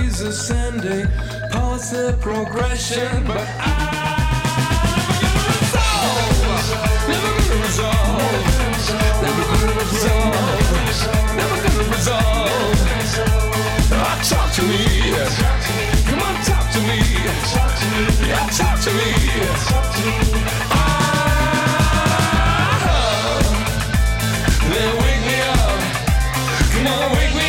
always ascending. Past the progression, but I. Never gonna resolve. Never gonna resolve. Never gonna resolve. Talk to me. Come on, talk to me. Yeah, talk to me. Ah, then wake me up. Come on, wake me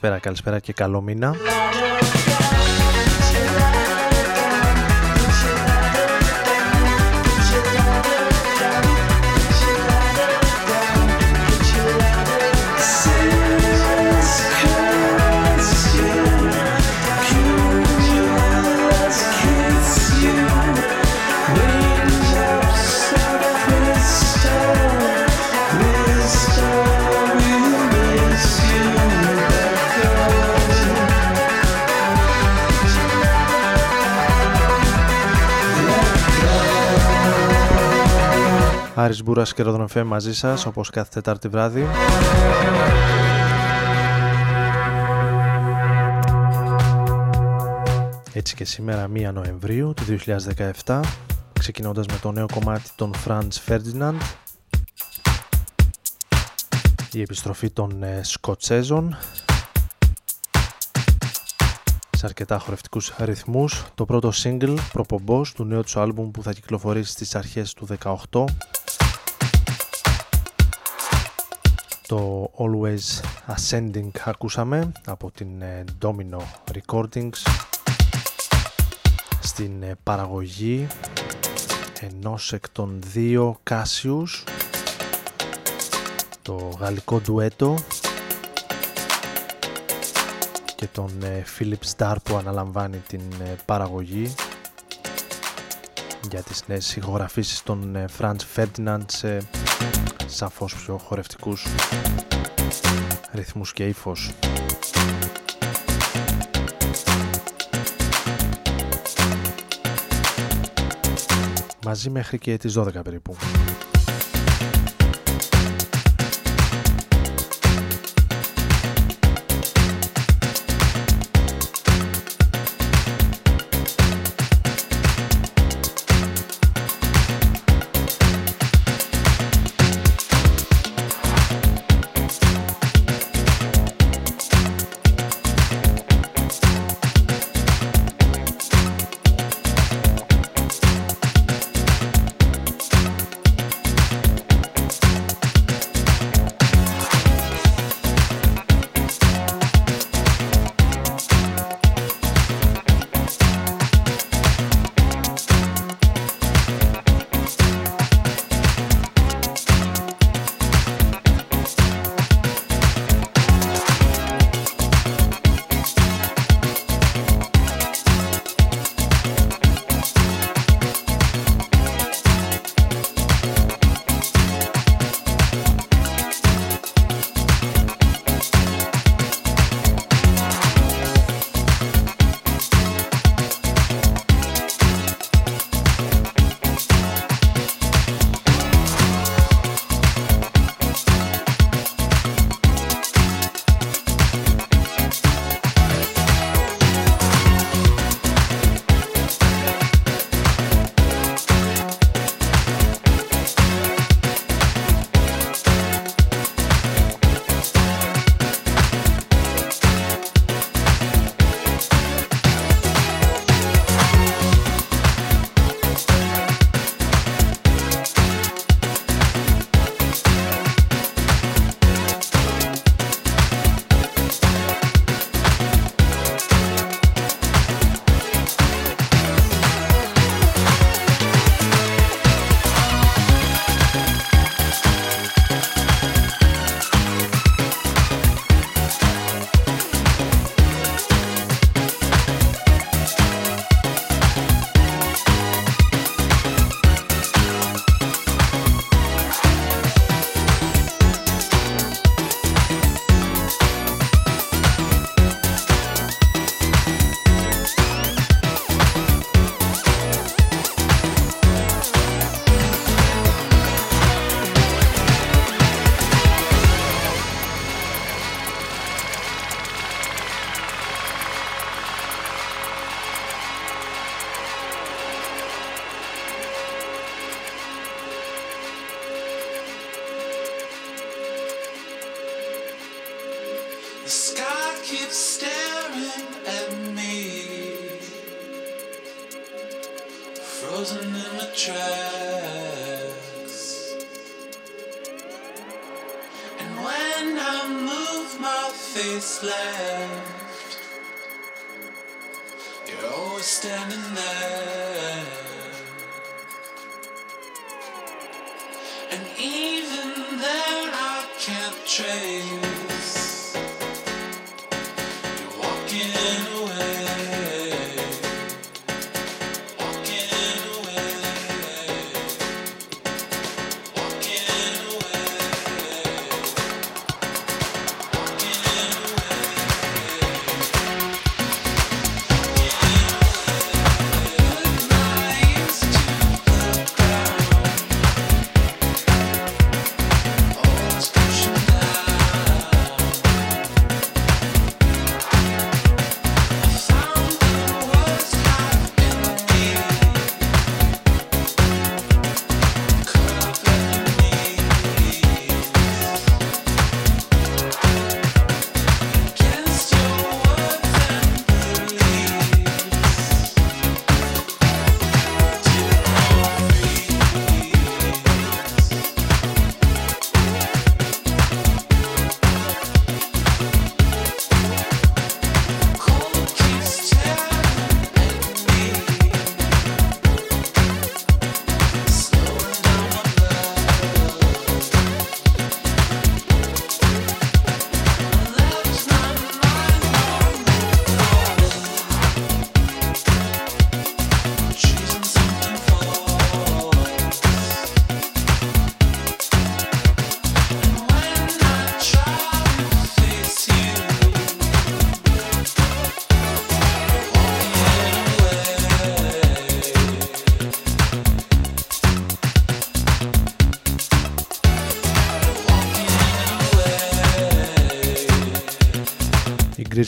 Καλησπέρα, καλησπέρα και καλό μήνα. Άρης Μπούρας και Ροδονοφέ μαζί σας όπως κάθε Τετάρτη βράδυ. Έτσι και σήμερα 1 Νοεμβρίου του 2017 ξεκινώντας με το νέο κομμάτι των Franz Ferdinand. Η επιστροφή των ε, Σκοτσέζων. Σε αρκετά χορευτικούς ρυθμούς. Το πρώτο single προπομπός του νέου τους άλμπουμ που θα κυκλοφορήσει στις αρχές του 18 το Always Ascending ακούσαμε από την ε, Domino Recordings στην ε, παραγωγή ενός εκ των δύο Cassius το γαλλικό ντουέτο και τον ε, Philip Starr που αναλαμβάνει την ε, παραγωγή για τις νέες ηχογραφήσεις των ε, Franz Ferdinand σε σαφώς πιο χορευτικούς ρυθμούς και ύφος. Μαζί μέχρι και τις 12 περίπου.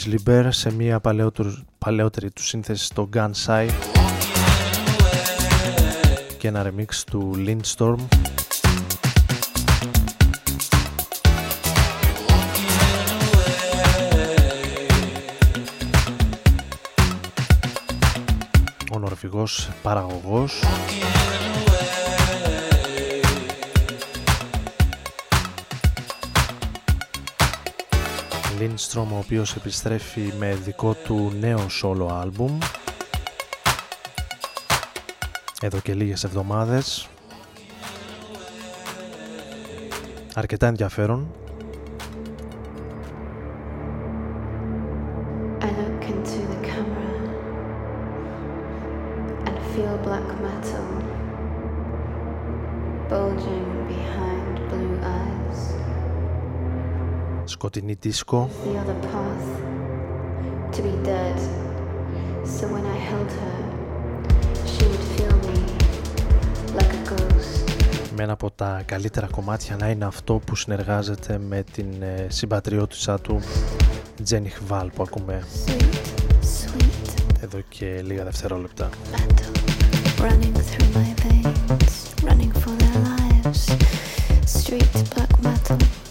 Grizzly Bear σε μια παλαιότερη, του σύνθεση στο Gunside και ένα remix του Lindstorm. Ο νορβηγός παραγωγός Lindstrom ο οποίος επιστρέφει με δικό του νέο solo album εδώ και λίγες εβδομάδες. Αρκετά ενδιαφέρον δίσκο. Με ένα από τα καλύτερα κομμάτια να είναι αυτό που συνεργάζεται με την ε, συμπατριώτησα του Τζένιχ Βάλ που ακούμε εδώ και λίγα δευτερόλεπτα. Running through my veins, running for their lives. Street black metal.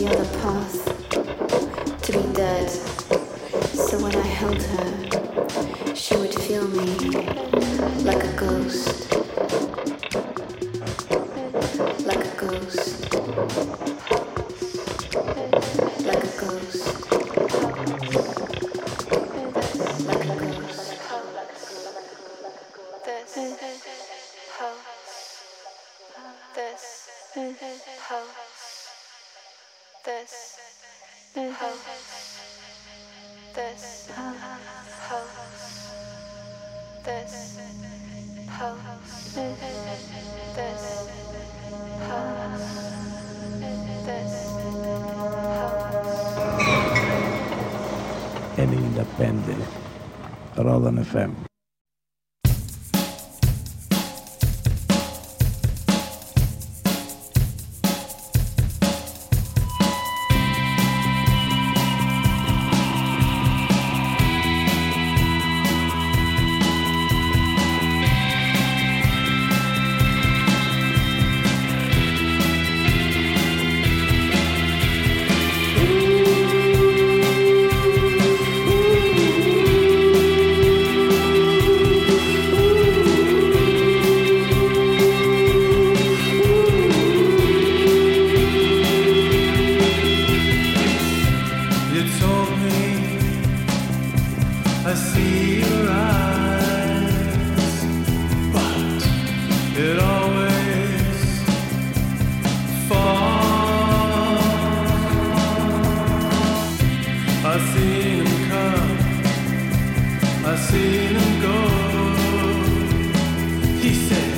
the other path, to be dead. So when I held her, I seen him come, I seen him go. He said.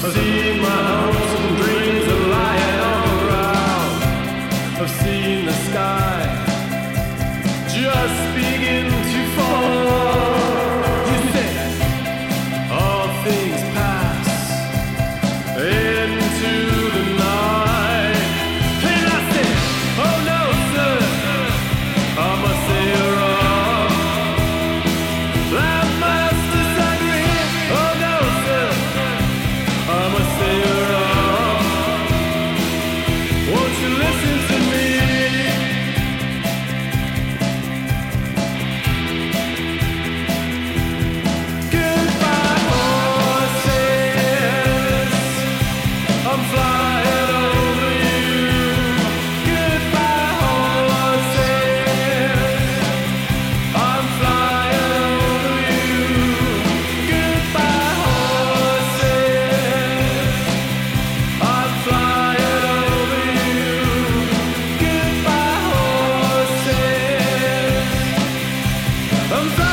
aproxima. I'm sorry.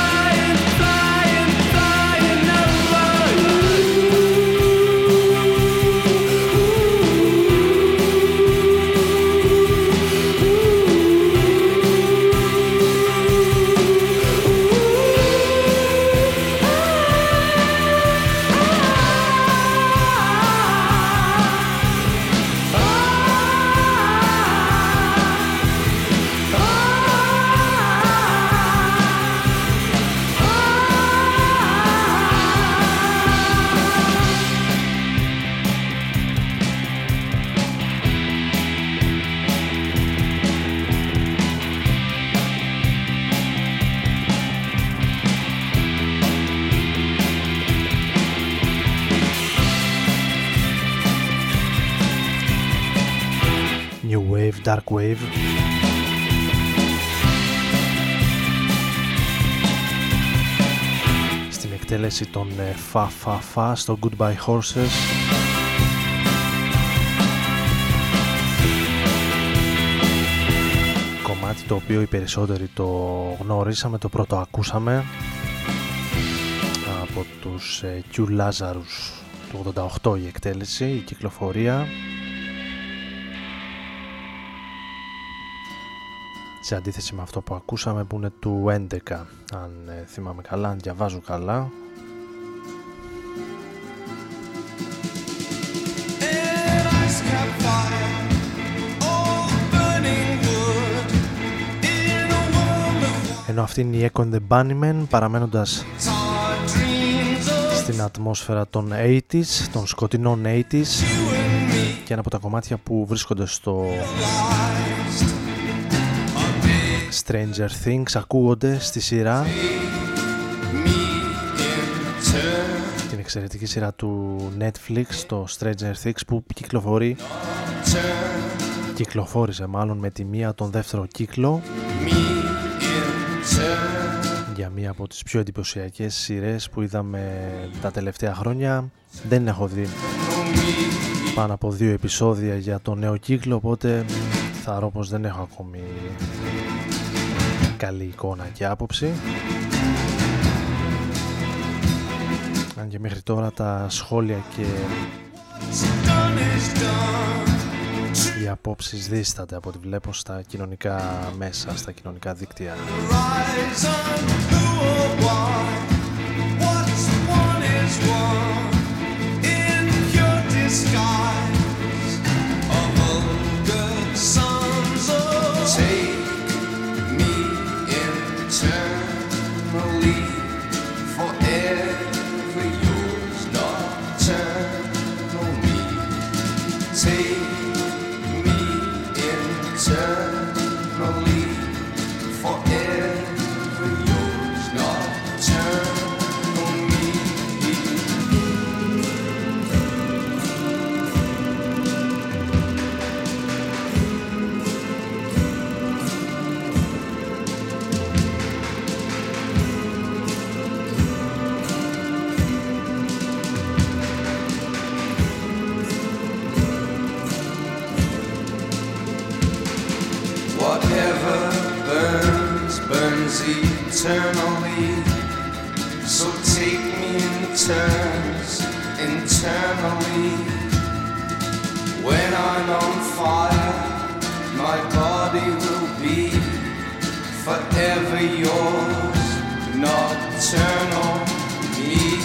Wave, Dark Wave. Στην εκτέλεση των Fa Fa Fa στο Goodbye Horses. Κομμάτι το οποίο οι περισσότεροι το γνωρίσαμε, το πρώτο ακούσαμε από τους Q Lazarus του 88 η εκτέλεση, η κυκλοφορία σε αντίθεση με αυτό που ακούσαμε που είναι του 11 αν ε, θυμάμαι καλά, αν διαβάζω καλά. Ενώ αυτή είναι η Echo and the Bunnymen παραμένοντας στην ατμόσφαιρα των 80s, των σκοτεινών 80s και ένα από τα κομμάτια που βρίσκονται στο Stranger Things ακούγονται στη σειρά. Την εξαιρετική σειρά του Netflix το Stranger Things που κυκλοφορεί. Κυκλοφόρησε μάλλον με τη μία τον δεύτερο κύκλο. Για μία από τις πιο εντυπωσιακές σειρές που είδαμε τα τελευταία χρόνια δεν έχω δει πάνω από δύο επεισόδια για το νέο κύκλο οπότε θα ρω πως δεν έχω ακόμη καλή εικόνα και άποψη. Αν και μέχρι τώρα τα σχόλια και οι απόψεις δίστανται από ό,τι βλέπω στα κοινωνικά μέσα, στα κοινωνικά δίκτυα. eternally. So take me in turns internally. When I'm on fire, my body will be forever yours, nocturnal me.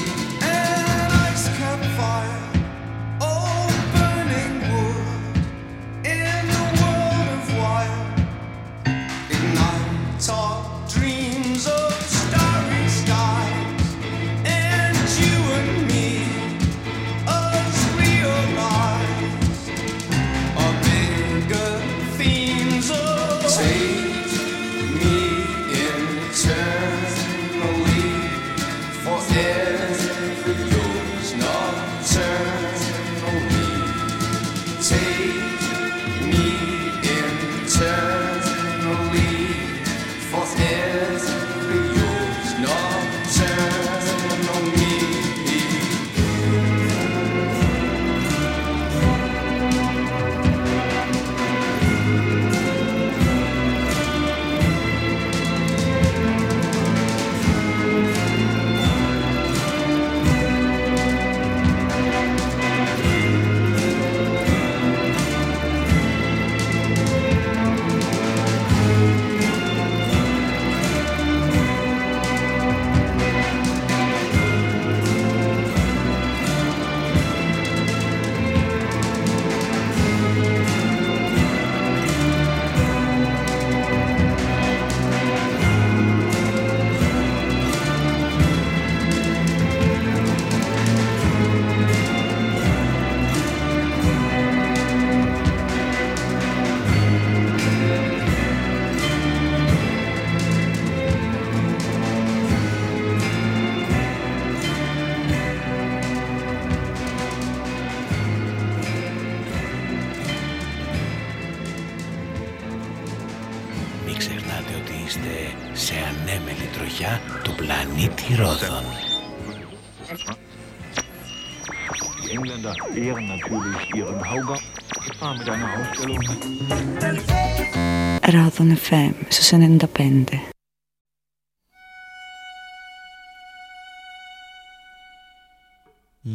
Ράδον FM στους 95.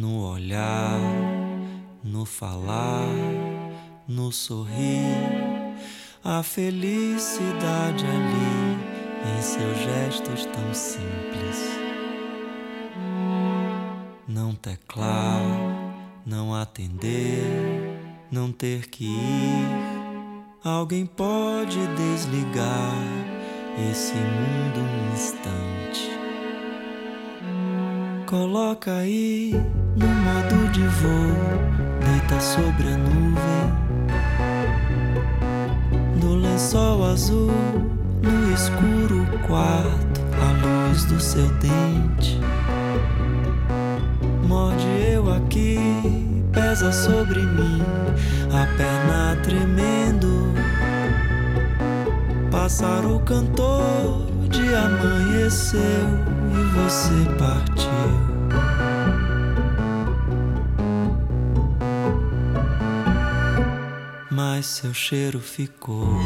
No olhar, no falar, no sorrir, a felicidade ali em seus gestos tão simples. Não teclar, não atender, não ter que ir. Alguém pode desligar esse mundo um instante. Coloca aí no modo de voo, deita sobre a nuvem do lençol azul no escuro quarto, a luz do seu dente. Morde eu aqui, pesa sobre mim, a perna tremendo. Pássaro cantor de amanheceu e você partiu. Mas seu cheiro ficou.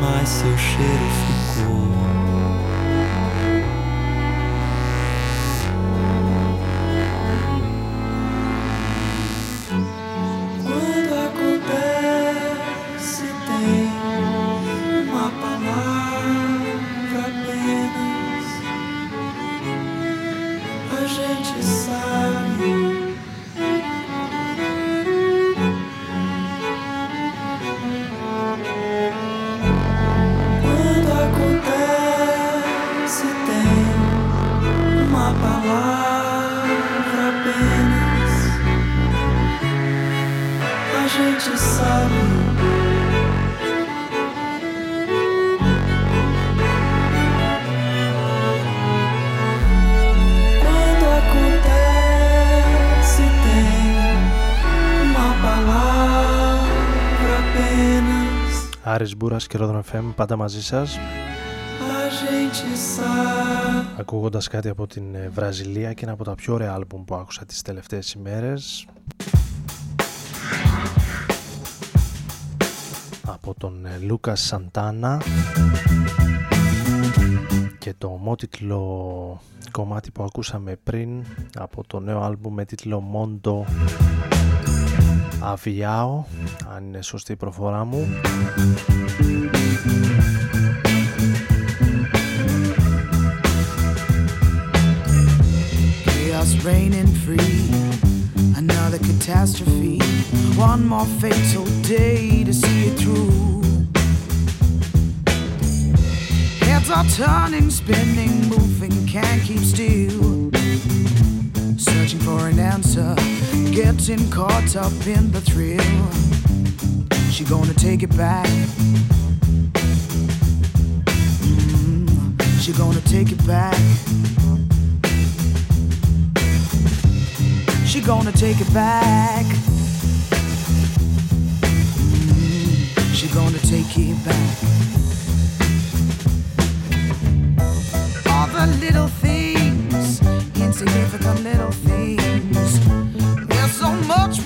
Mas seu cheiro ficou. Άρης Μπούρας και Ρόδον FM πάντα μαζί σας. A gente sabe. ακούγοντας κάτι από την ε, Βραζιλία και ένα από τα πιο ωραία άλμπουμ που άκουσα τις τελευταίες ημέρες. Από τον ε, Λούκας Σαντάνα. Και το ομότιτλο κομμάτι που ακούσαμε πριν από το νέο άλμπουμ με τίτλο Mondo Aviao αν είναι σωστή η προφορά μου Chaos reigning free. Another catastrophe. One more fatal day to see it through. Heads are turning, spinning, moving, can't keep still. For an answer, getting caught up in the thrill. She gonna take it back. Mm, she gonna take it back. She gonna take it back. Mm, She gonna take it back. All the little things, insignificant little much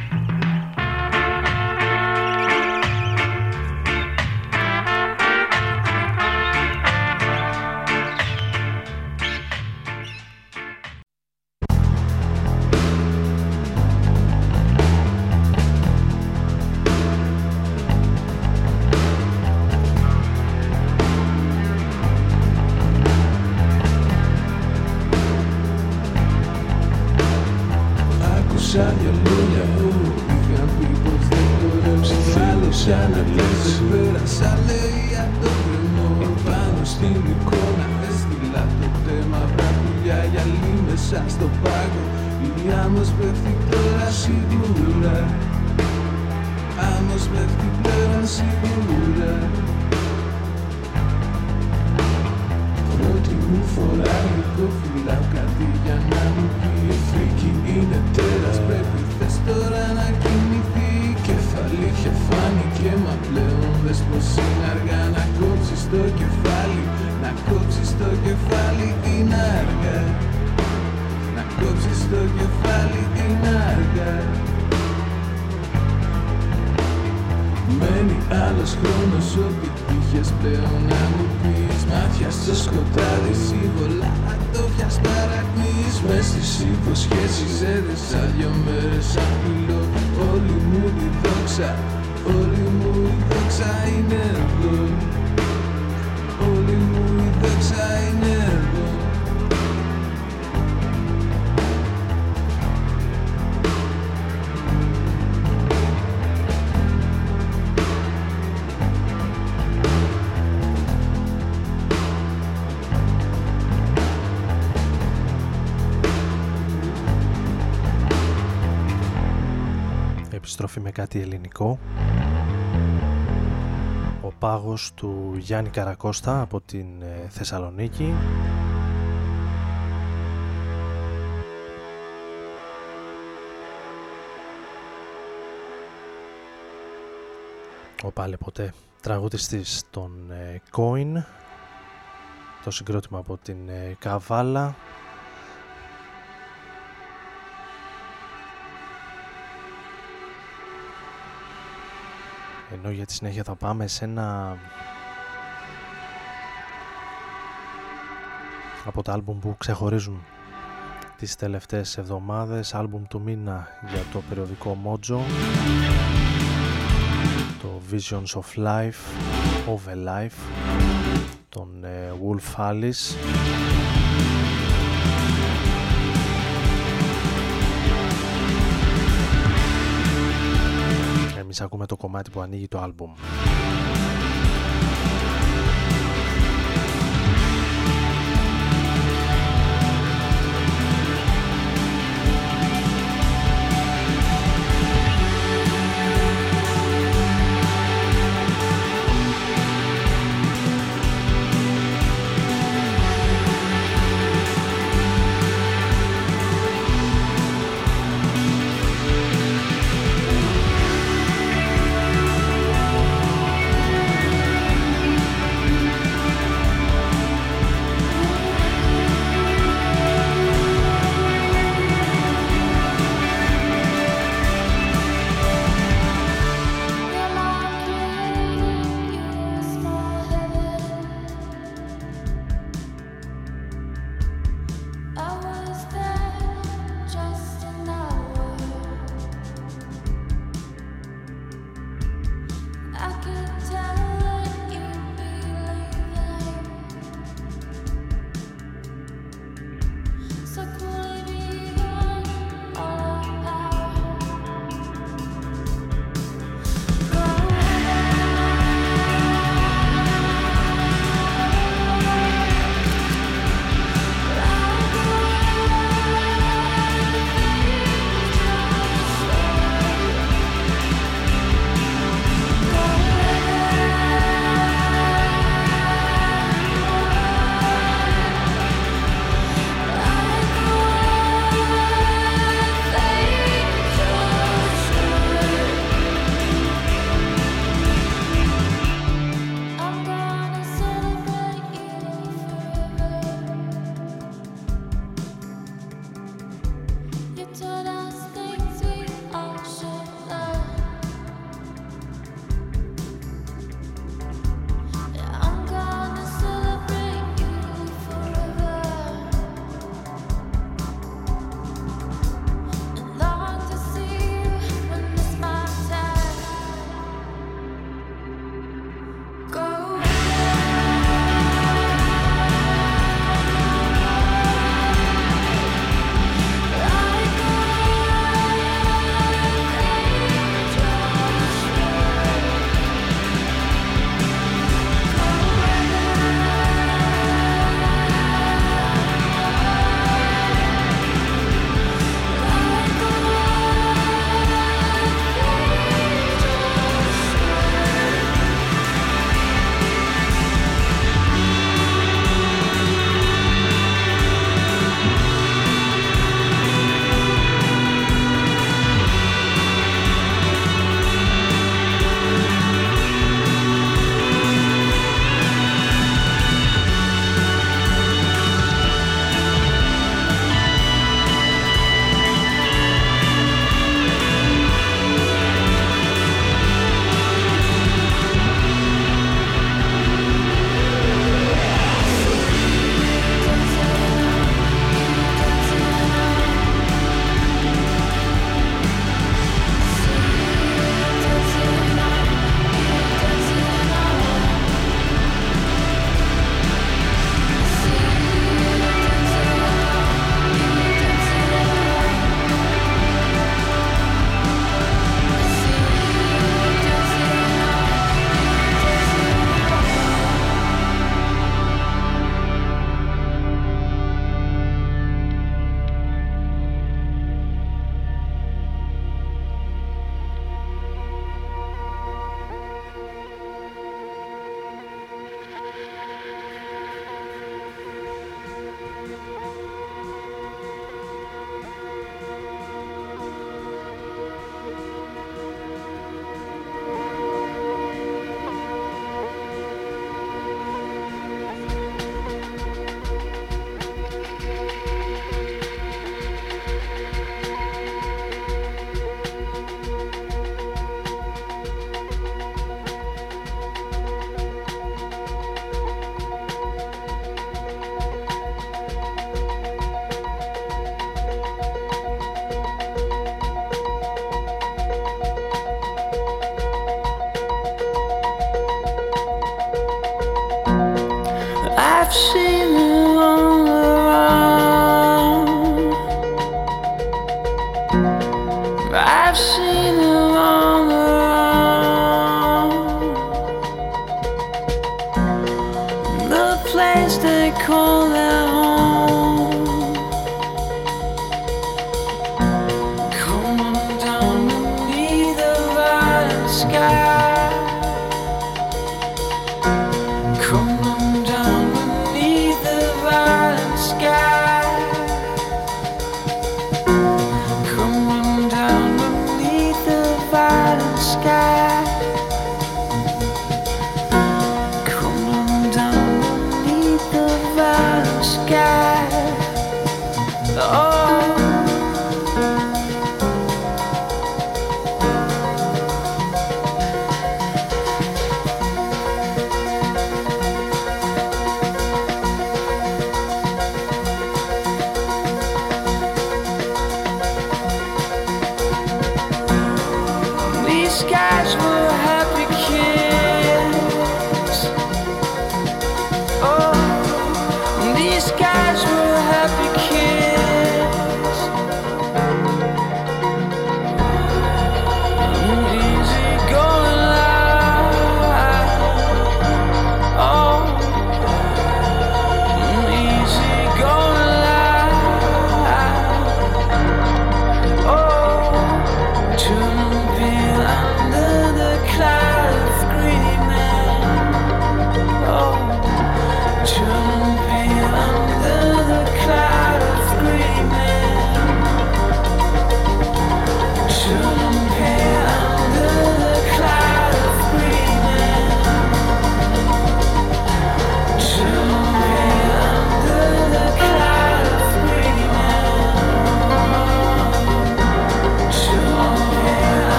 Επιστροφή με κάτι ελληνικό. Ο πάγος του Γιάννη Καρακώστα από την ε, Θεσσαλονίκη. Ο πάλι ποτέ τραγουδιστής των ε, Coin. Το συγκρότημα από την ε, Καβάλα ενώ για τη συνέχεια θα πάμε σε ένα από τα άλμπουμ που ξεχωρίζουν τις τελευταίες εβδομάδες. Άλμπουμ του μήνα για το περιοδικό Mojo το Visions of Life of a Life των ε, Wolf Alice Εμείς ακούμε το κομμάτι που ανοίγει το άλμπουμ.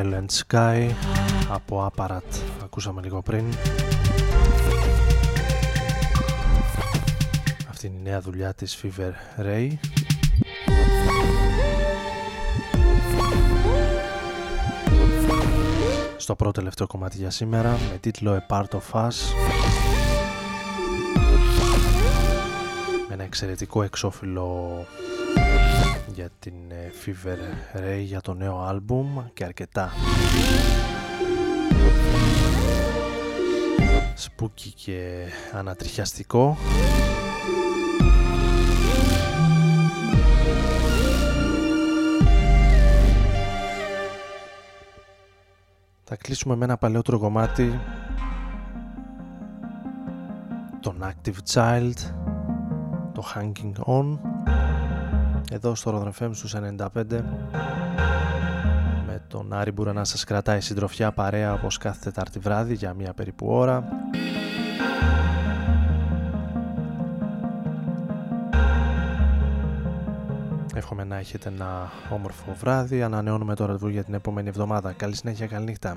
Violent Sky από Apparat. Ακούσαμε λίγο πριν. Αυτή είναι η νέα δουλειά της Fever Ray. Στο πρώτο τελευταίο κομμάτι για σήμερα με τίτλο A Part of Us. Με ένα εξαιρετικό εξώφυλλο για την ε, Fever Ray για το νέο άλμπουμ και αρκετά. Σπούκι και ανατριχιαστικό. Θα κλείσουμε με ένα παλαιότερο κομμάτι. Τον Active Child το Hanging On εδώ στο Rodon FM στους 95 με τον Άρη Μπούρα να σας κρατάει συντροφιά παρέα όπως κάθε Τετάρτη βράδυ για μία περίπου ώρα Εύχομαι να έχετε ένα όμορφο βράδυ. Ανανεώνουμε το ραντεβού για την επόμενη εβδομάδα. Καλή συνέχεια, καλή νύχτα.